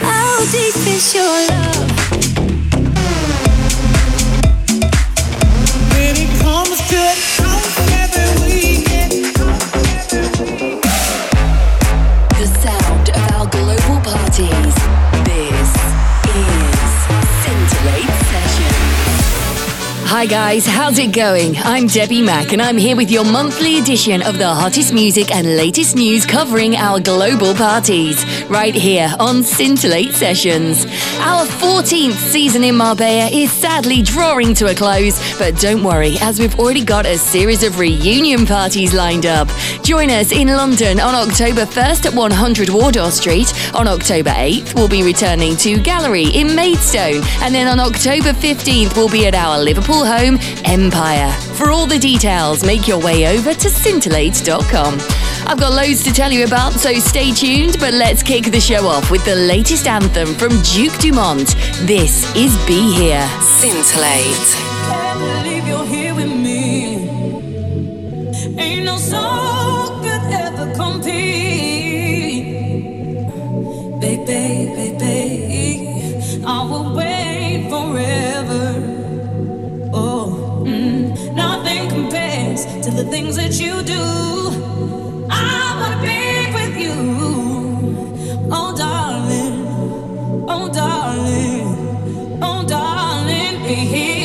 How deep is your love? Hi guys, how's it going? I'm Debbie Mack and I'm here with your monthly edition of the hottest music and latest news covering our global parties, right here on Scintillate Sessions. Our 14th season in Marbella is sadly drawing to a close, but don't worry, as we've already got a series of reunion parties lined up. Join us in London on October 1st at 100 Wardour Street. On October 8th, we'll be returning to Gallery in Maidstone, and then on October 15th, we'll be at our Liverpool home, Empire. For all the details, make your way over to scintillate.com. I've got loads to tell you about, so stay tuned, but let's kick the show off with the latest anthem from Duke Dumont. This is Be Here. Scintillate. Can't believe you're here with me. Ain't no song could ever compete. Baby, baby, I will wait forever. Oh, mm, nothing compares to the things that you do be here.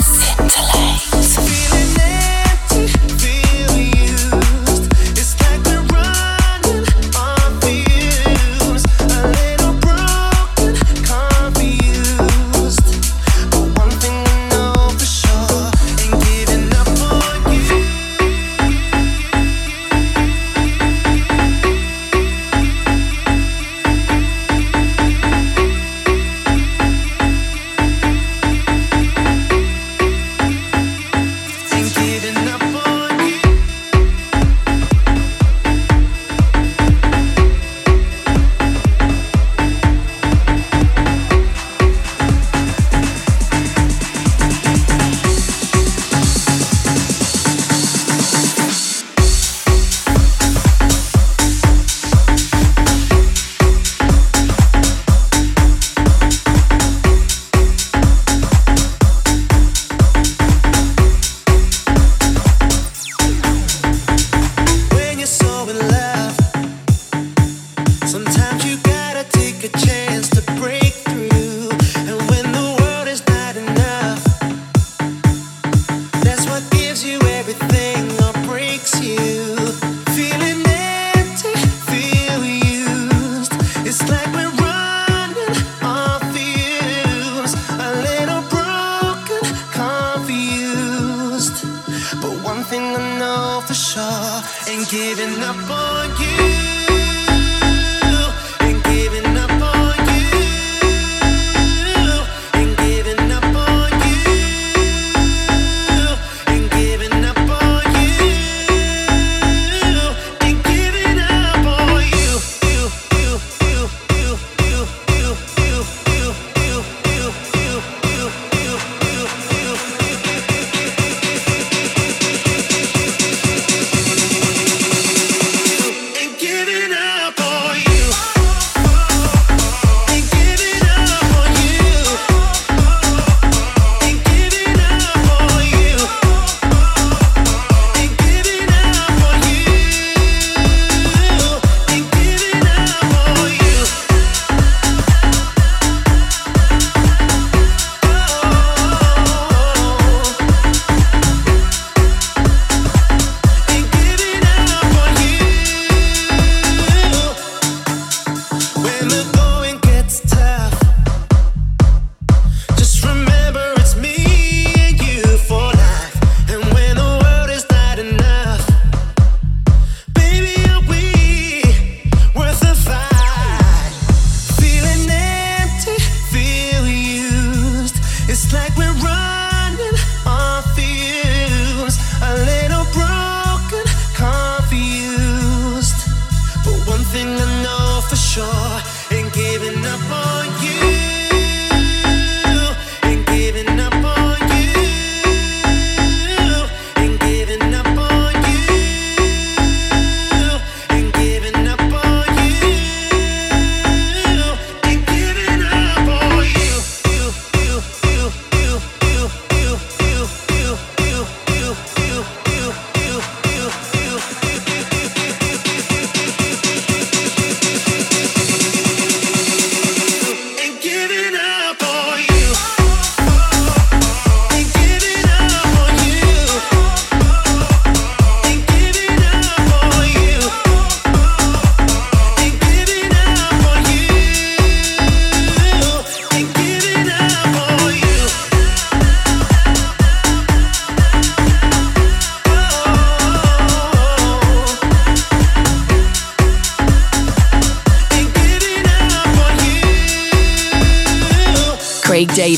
Scintillate.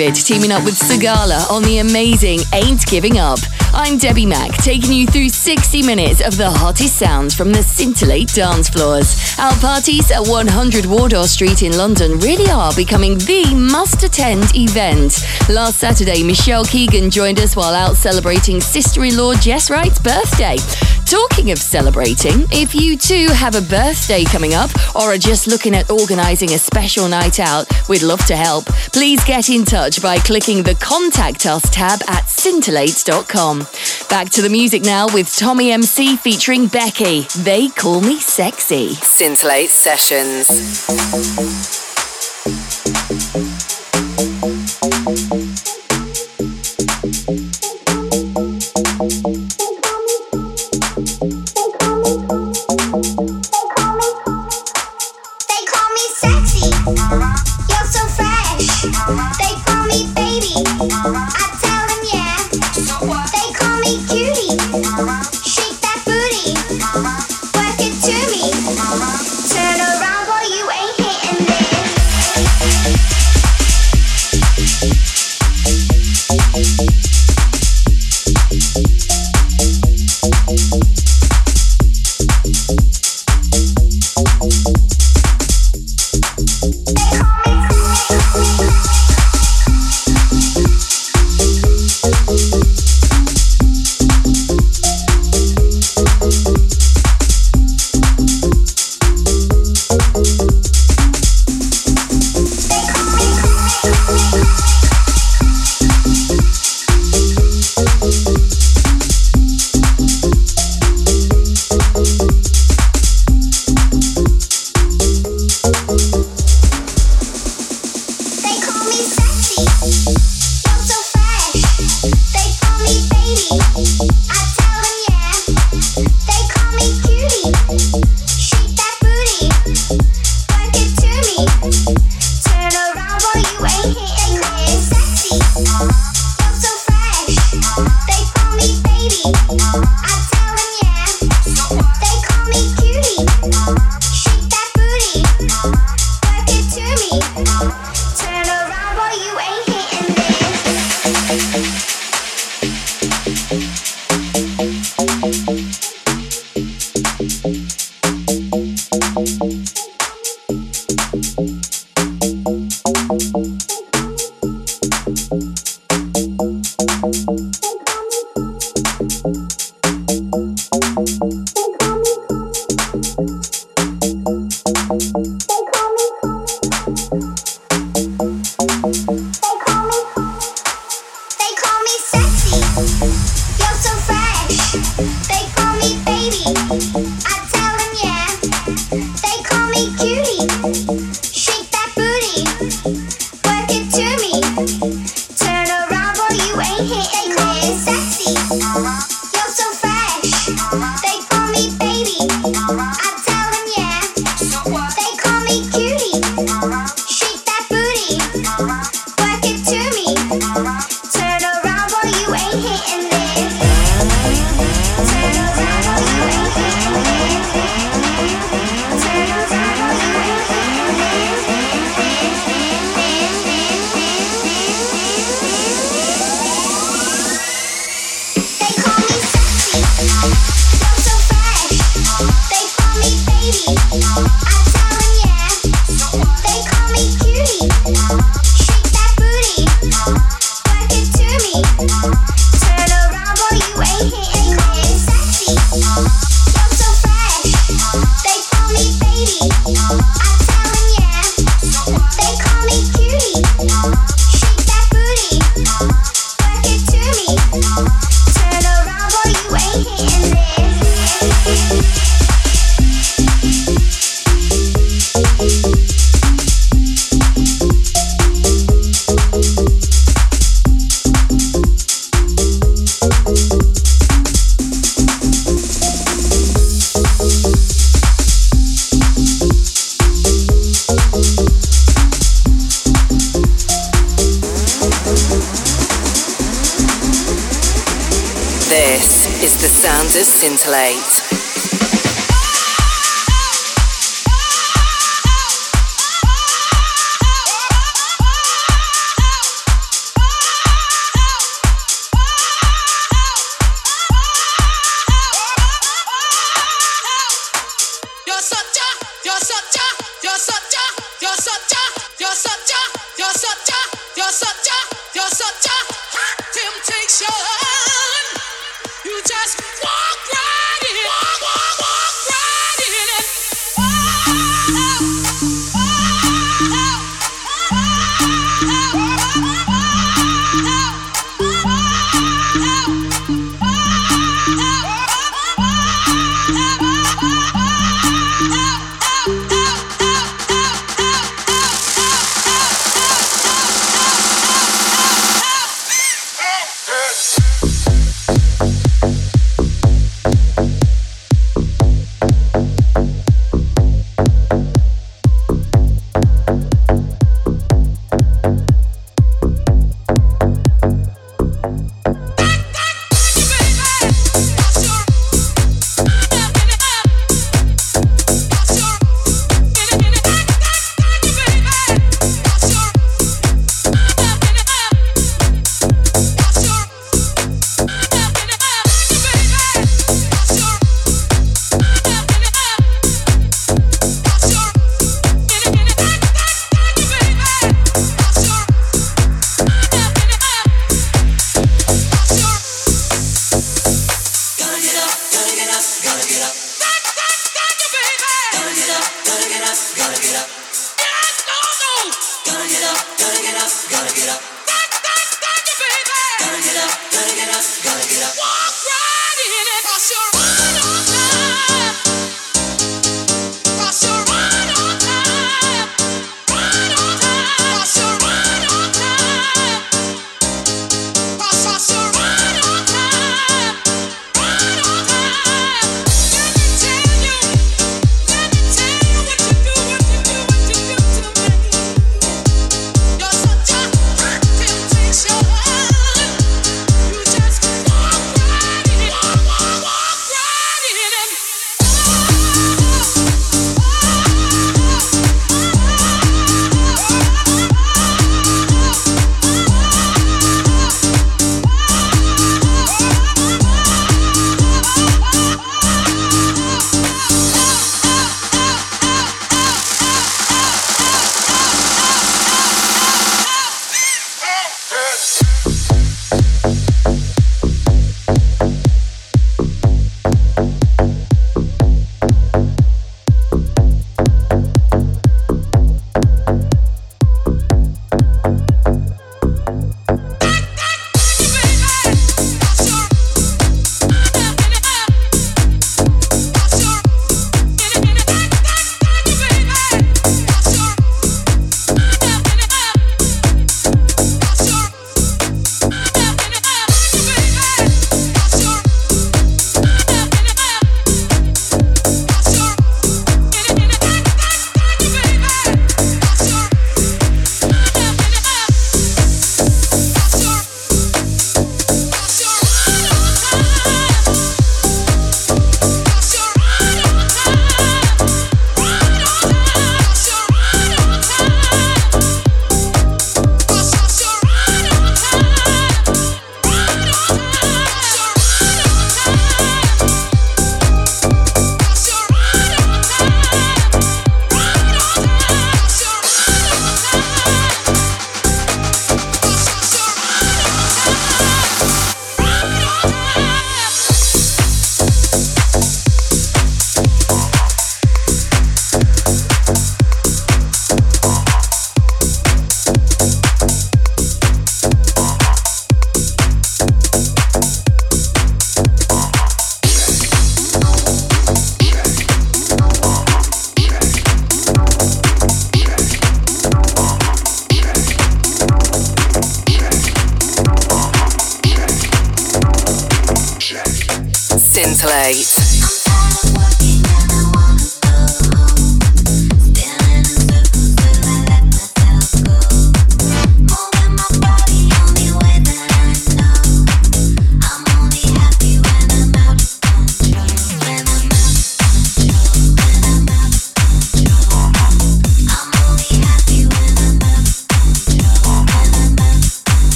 David teaming up with Sigala on the amazing Ain't Giving Up. I'm Debbie Mack, taking you through 60 minutes of the hottest sounds from the Scintillate dance floors. Our parties at 100 Wardour Street in London really are becoming the must attend event. Last Saturday, Michelle Keegan joined us while out celebrating sister in law Jess Wright's birthday. Talking of celebrating, if you too have a birthday coming up or are just looking at organising a special night out, we'd love to help. Please get in touch by clicking the Contact Us tab at scintillates.com. Back to the music now with Tommy MC featuring Becky. They call me sexy. Scintillate Sessions.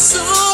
Dance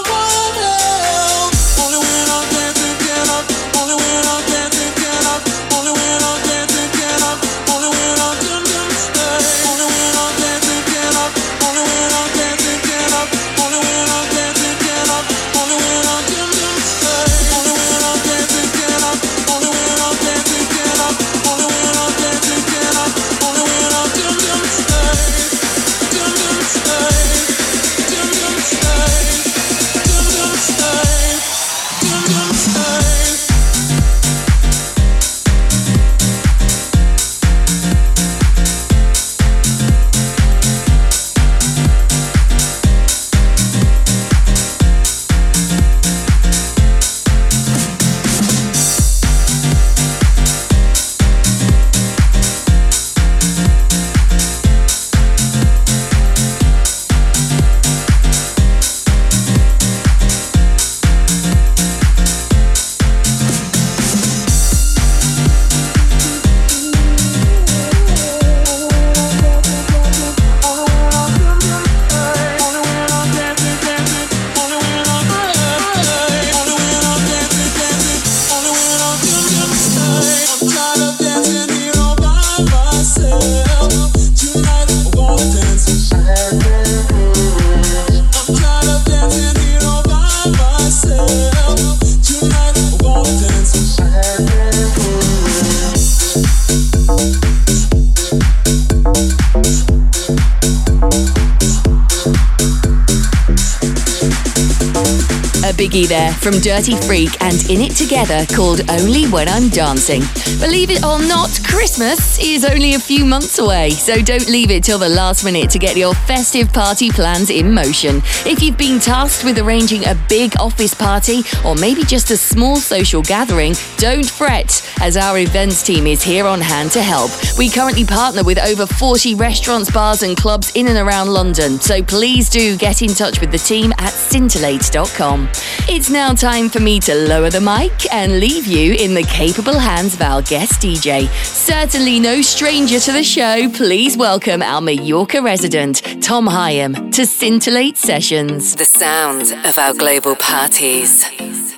from Dirty Freak and In It Together called Only When I'm Dancing. Believe it or not, Christmas is only a few months away, so don't leave it till the last minute to get your festive party plans in motion. If you've been tasked with arranging a big office party or maybe just a small social gathering, don't fret, as our events team is here on hand to help. We currently partner with over 40 restaurants, bars, and clubs in and around London, so please do get in touch with the team at scintillate.com. It's now time for me to lower the mic and leave you in the capable hands of our guest DJ. Certainly no stranger to the show, please welcome our Mallorca resident, Tom Hyam, to Scintillate Sessions. The sound of our global parties.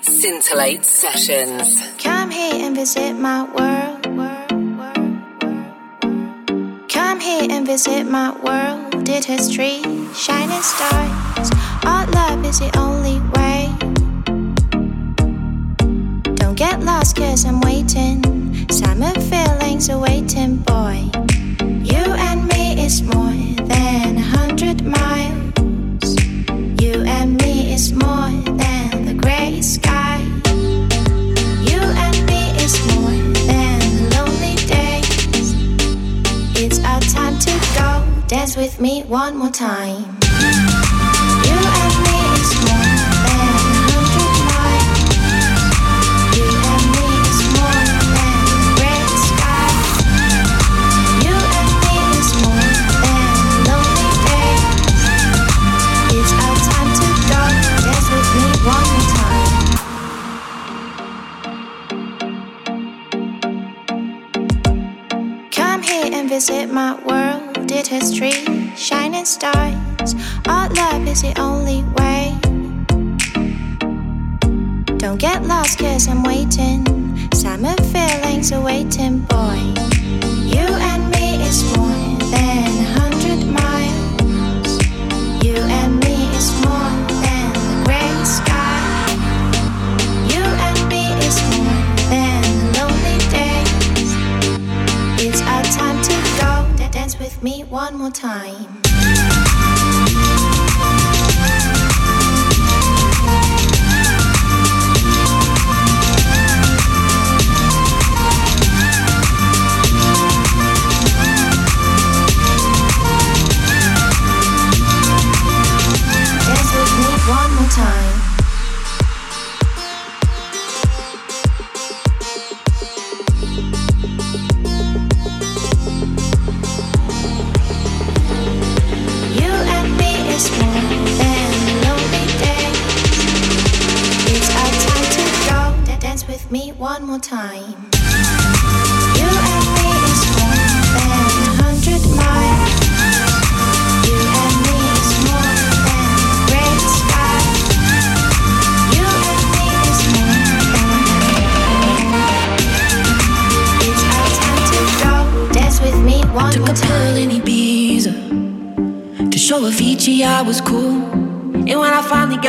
Scintillate Sessions. Come here and visit my world. Come here and visit my world. It has trees, shining stars. Our love is the only way. Get lost, cause I'm waiting. Summer feelings are waiting, boy. You and me is more than a hundred miles. You and me is more than the gray sky. You and me is more than lonely days. It's our time to go. Dance with me one more time. Here it my world. Has trees, shining stars. Our love is the only way. Don't get lost, cause I'm waiting. Summer feelings are waiting, boy. You and me is more than a hundred miles. You and me is more me one more time.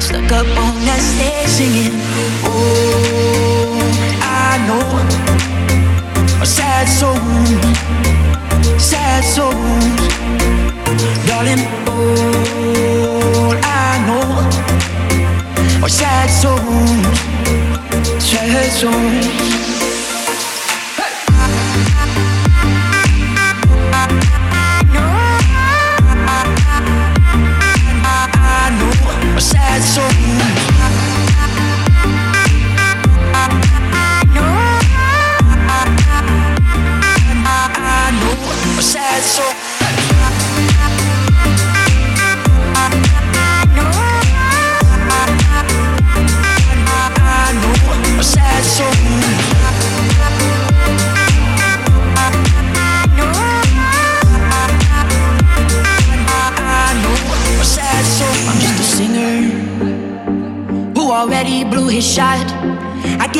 Stuck up on that stage singing. Oh, I know a sad soul, sad soul, darling. All I know are sad souls, sad souls.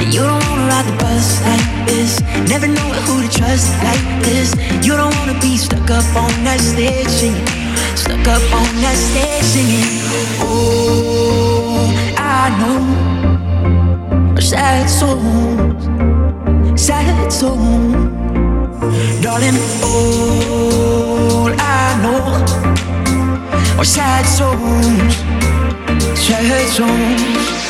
And you don't wanna ride the bus like this. Never know who to trust like this. You don't wanna be stuck up on that stage singing. Stuck up on that stage singing. Oh, I know sad soul, sad soul. Darling, all I know are sad souls, sad souls.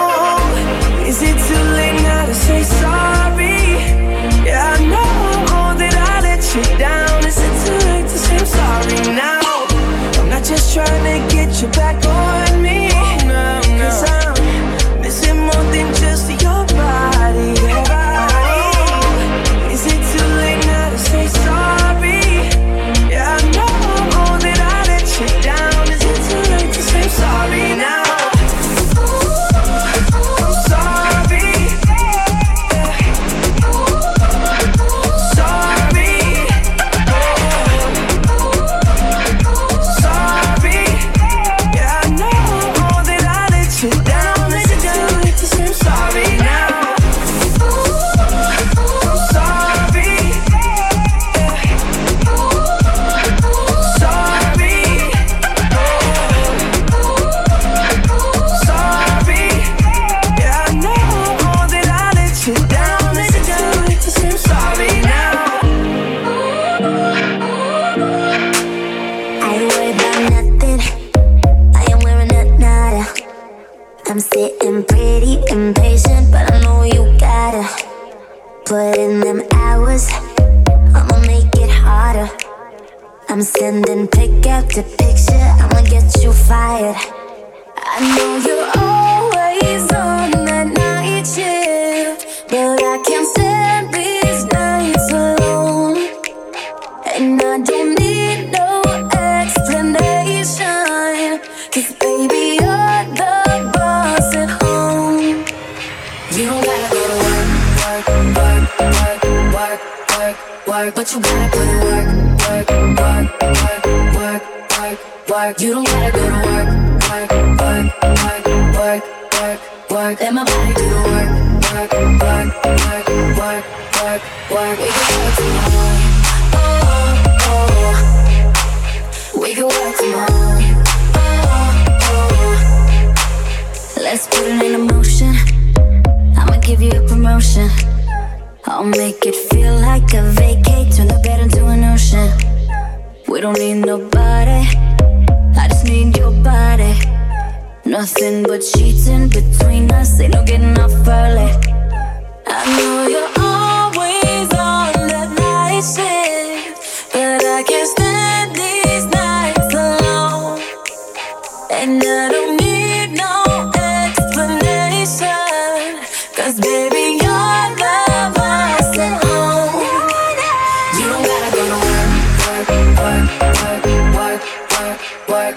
missing more than just trying to get you back on me. Oh, now cuz I miss everything just your body. Is I'm sending pick after picture. I'ma get you fired. I know you're always on that night shift, but I can't stand these nights alone. And I don't need no explanation. Cause baby, you're the boss at home. You don't gotta go to work, work, work, work, work, work, work. But you gotta put work, work, work, work, work, work. You don't gotta go to work, work, work, work, work, work. Let my body do the work, work, work, work, work, work. We can work tomorrow. Oh, oh. We can work tomorrow. Oh, oh. Let's put it in motion. I'ma give you a promotion. I'll make it feel like a vacate. Turn the bed into an ocean. We don't need nobody. I just need your body. Nothing but sheets in between us. Ain't no getting off early. I know you're always on that night shift, but I can't stand these nights alone. And I don't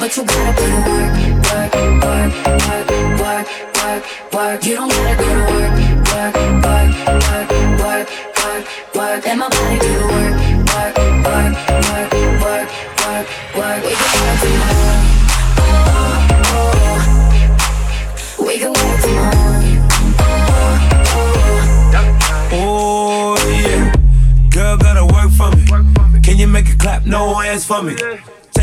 but you gotta put in work, work, work, work, work, work, work. You don't gotta go to work, work, work, work, work, work, work. Let my body do the work, work, work, work, work, work, work. We can work tomorrow. Oh, oh. We can work tomorrow. Oh yeah, girl gotta work for me. Can you make it clap? No hands for me.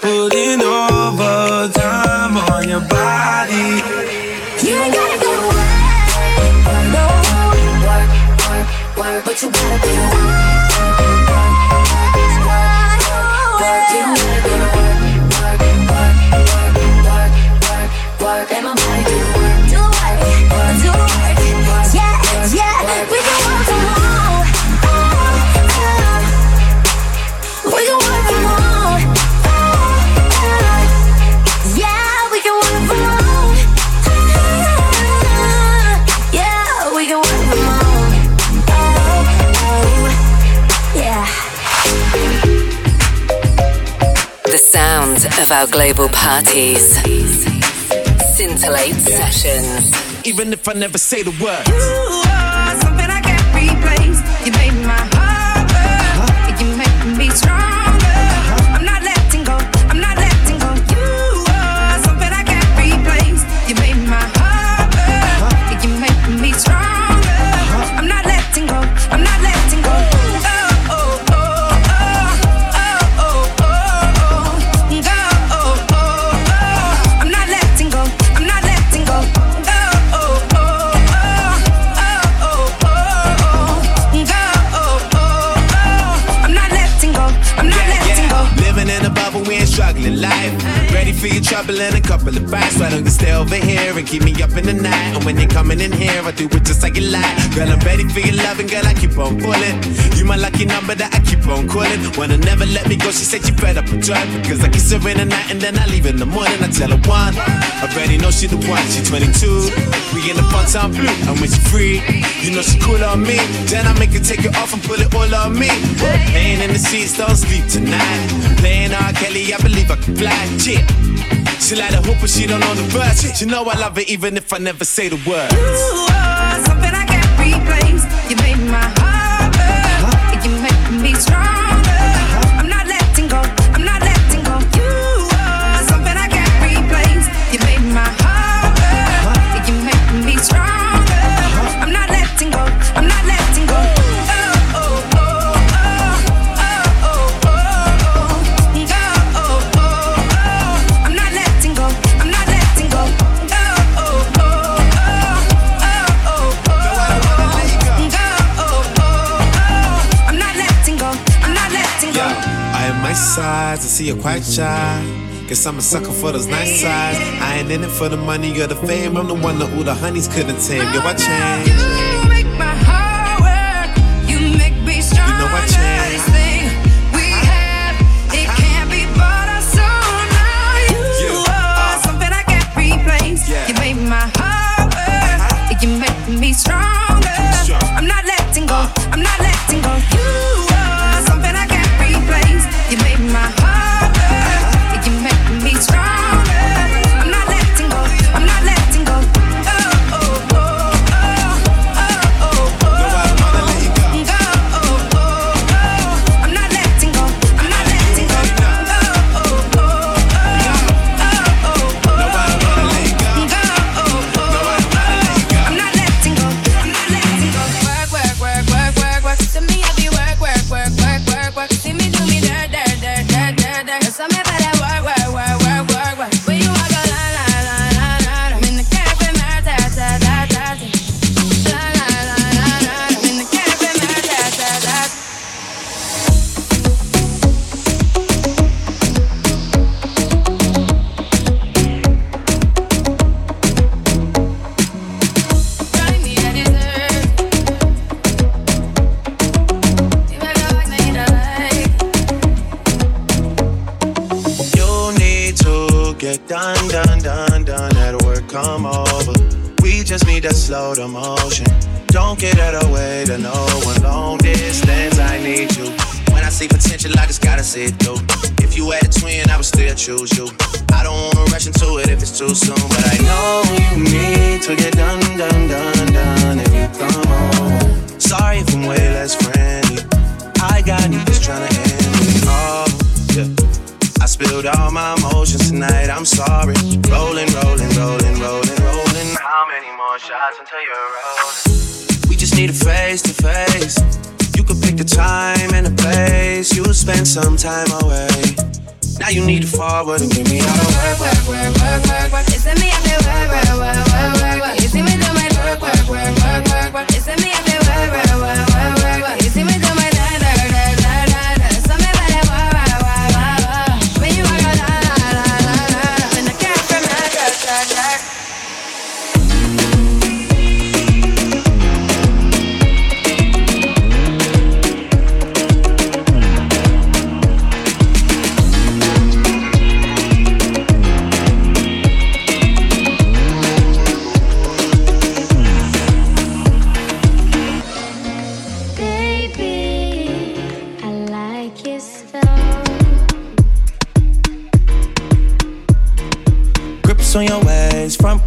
Put in overtime on your body. You ain't gotta go work. Work, work, work, but you gotta be work, sound of our global parties. Scintillate Sessions. Even if I never say the word. Trouble and a couple of bites. Why don't you stay over here and keep me up in the night? And when you're coming in here, I do it just like you like. Girl, I'm ready for your loving, girl, I keep on pulling. You my lucky number that I keep on calling. Wanna never let me go, she said she fed up with drive. Because I kiss her in the night and then I leave in the morning. I tell her one, I already know she the one, she 22. We in the fun time blue, and when she free, you know she cool on me. Then I make her take it off and pull it all on me. Laying in the seats, don't sleep tonight. Playing R. Kelly, I believe I can fly. Yeah. She like the hoop, but she don't know the words. You know I love it even if I never say the word. You are oh, something I can't replace. You made my heart see you're quite shy. Guess I'm a sucker for those nice sides. I ain't in it for the money or the fame. I'm the one that all the honeys couldn't tame. Yo, I change. You make my heart work. You make me stronger. You know I change. This thing we have, it can't be bought or sold. Now you Yeah. are uh. something I can't replace. Yeah. You make my heart work. You make me stronger. strong. I'm not letting go. I'm not letting go. You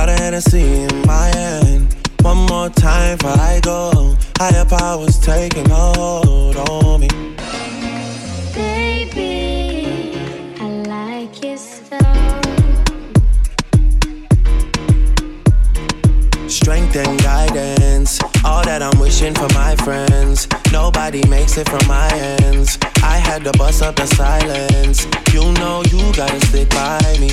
Got a Hennessy in my hand. One more time for I go. Higher powers taking a hold on me. Baby, I like you so. Strength and guidance, all that I'm wishing for my friends. Nobody makes it from my hands. I had to bust up the silence. You know you gotta stick by me.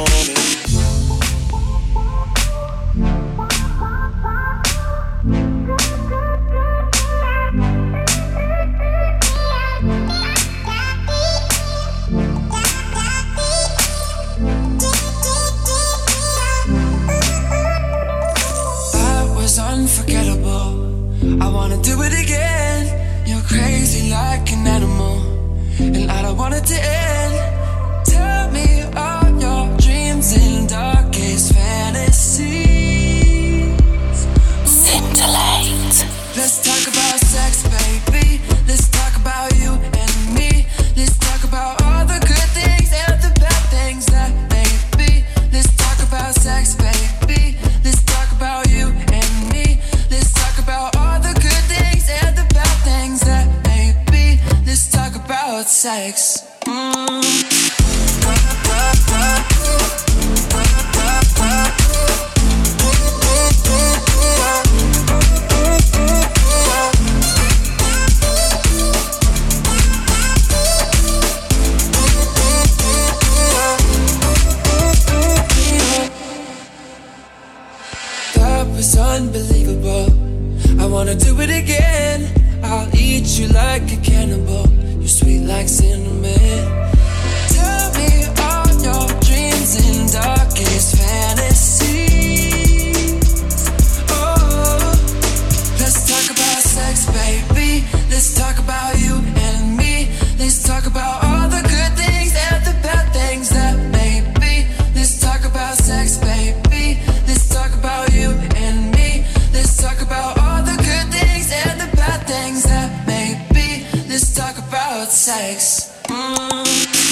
sex. Mm.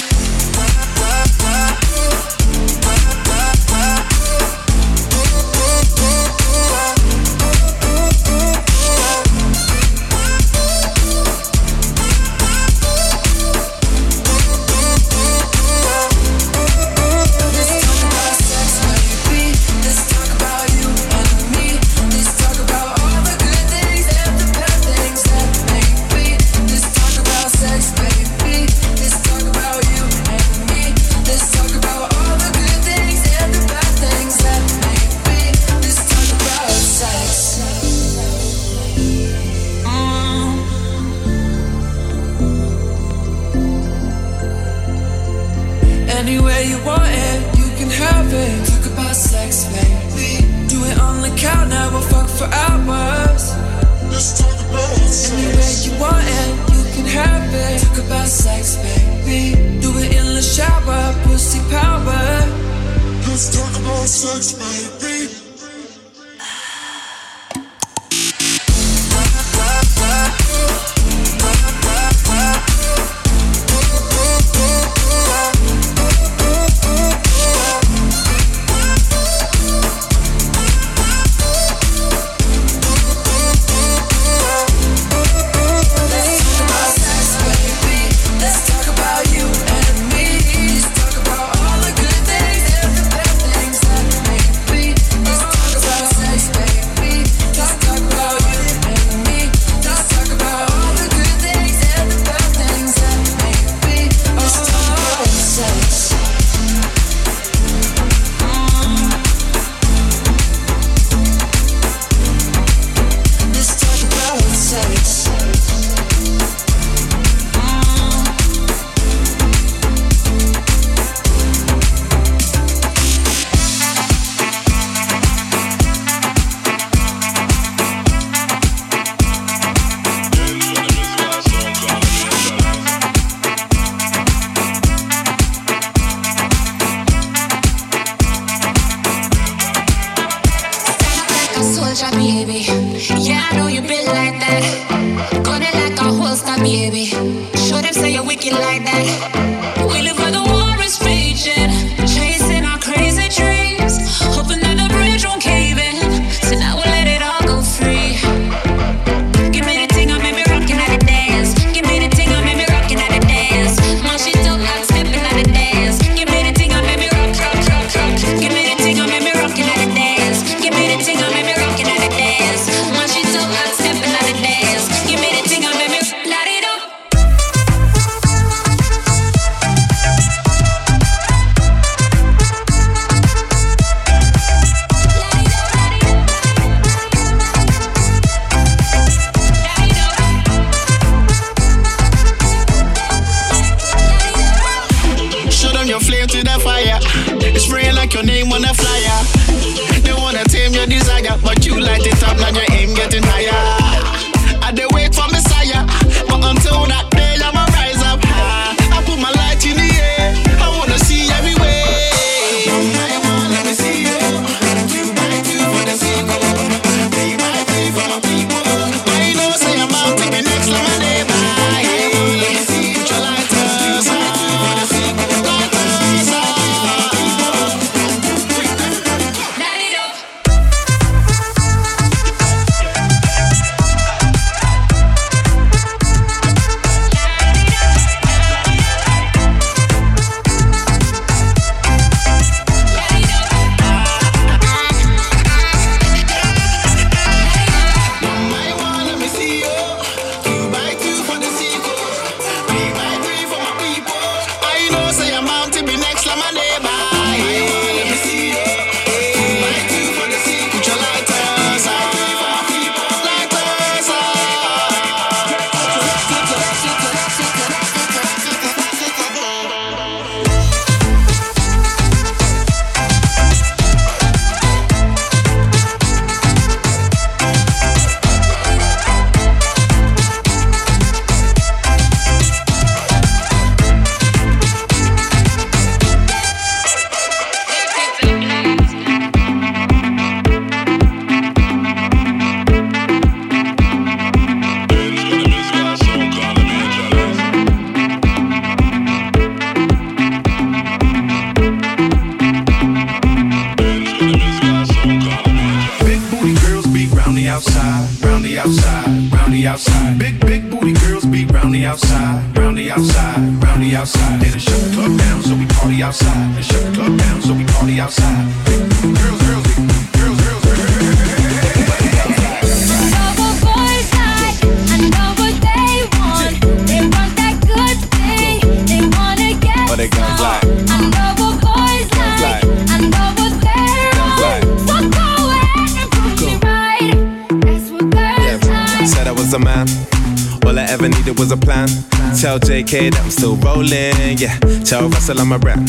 Rolling, yeah. Tell Russell I'm a rap,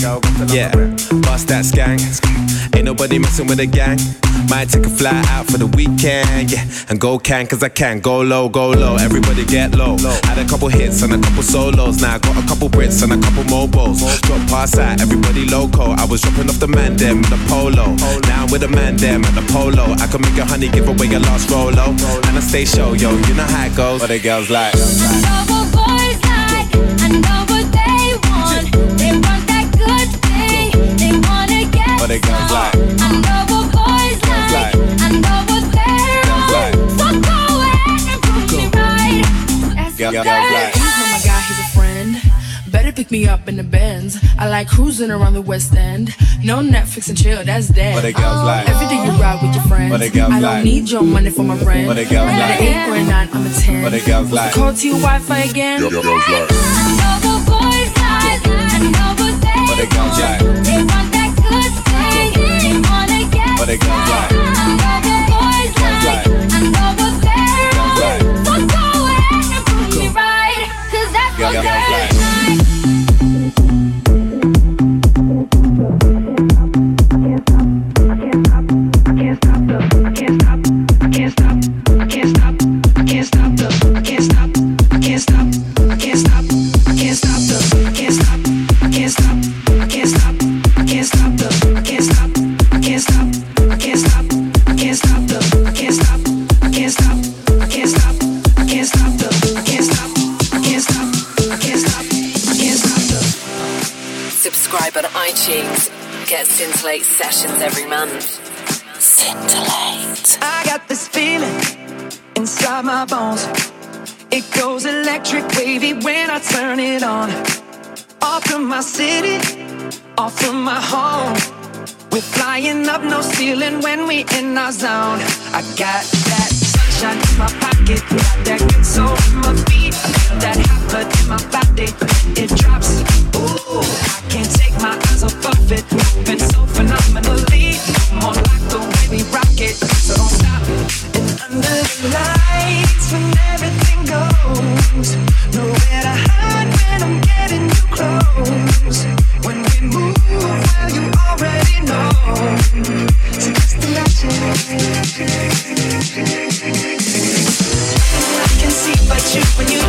yeah. Bust that gang. Ain't nobody messing with a gang. Might take a fly out for the weekend, yeah. And go can, cause I can. Go low, go low, everybody get low. Had a couple hits and a couple solos. Now I got a couple Brits and a couple mobiles. Drop past out, everybody loco. I was dropping off the man them in the polo. Now I'm with a man them at the polo. I can make a honey give away a lost rolo. And I stay show, yo, you know how it goes. But the girls like, but the girls like, girls like. He's not my guy, he's a friend. Better pick me up in the Benz. I like cruising around the West End. No Netflix and chill, that's dead. But the girls oh, like. Every day you ride with your friends. But the girls I don't like. need your money for my rent. But the girls I'm like. an eight or a nine, I'm a ten. But the girls like. Call to your Wi-Fi again. But the girls like. But the girls like. But the girls like. Like. Girls like. Girls like. Scintillate sessions every month. Scintillate. I got this feeling inside my bones. It goes electric wavy when I turn it on. Off from my city, off from my home. We're flying up, no ceiling when we in our zone. I got that sunshine in my pocket, that good soul in my feet. That hot blood in my body, it drops. I can't take my eyes off of it, moving so phenomenally. More like the way we rock it, so don't stop. And under the lights, when everything goes, nowhere to hide when I'm getting too close. When we move, well you already know. So just imagine. I can see but you when you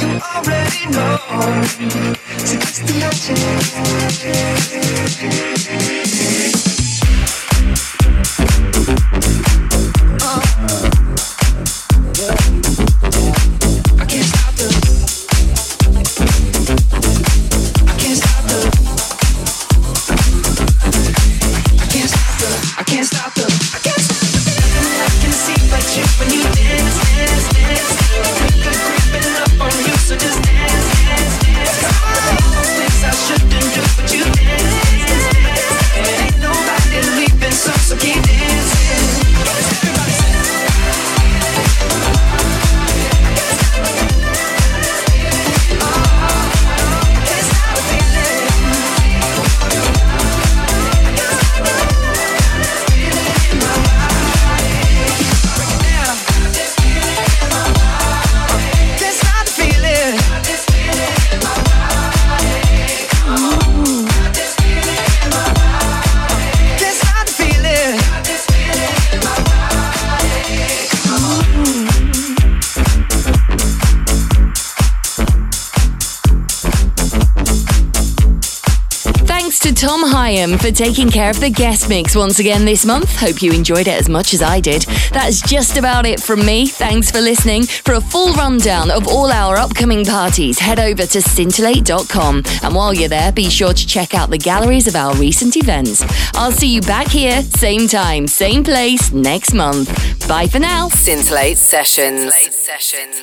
you already know. So just imagine. For taking care of the guest mix once again this month. Hope you enjoyed it as much as I did. That's just about it from me. Thanks for listening. For a full rundown of all our upcoming parties, head over to scintillate.com. And while you're there, be sure to check out the galleries of our recent events. I'll see you back here, same time, same place, next month. Bye for now. Scintillate sessions. Sessions.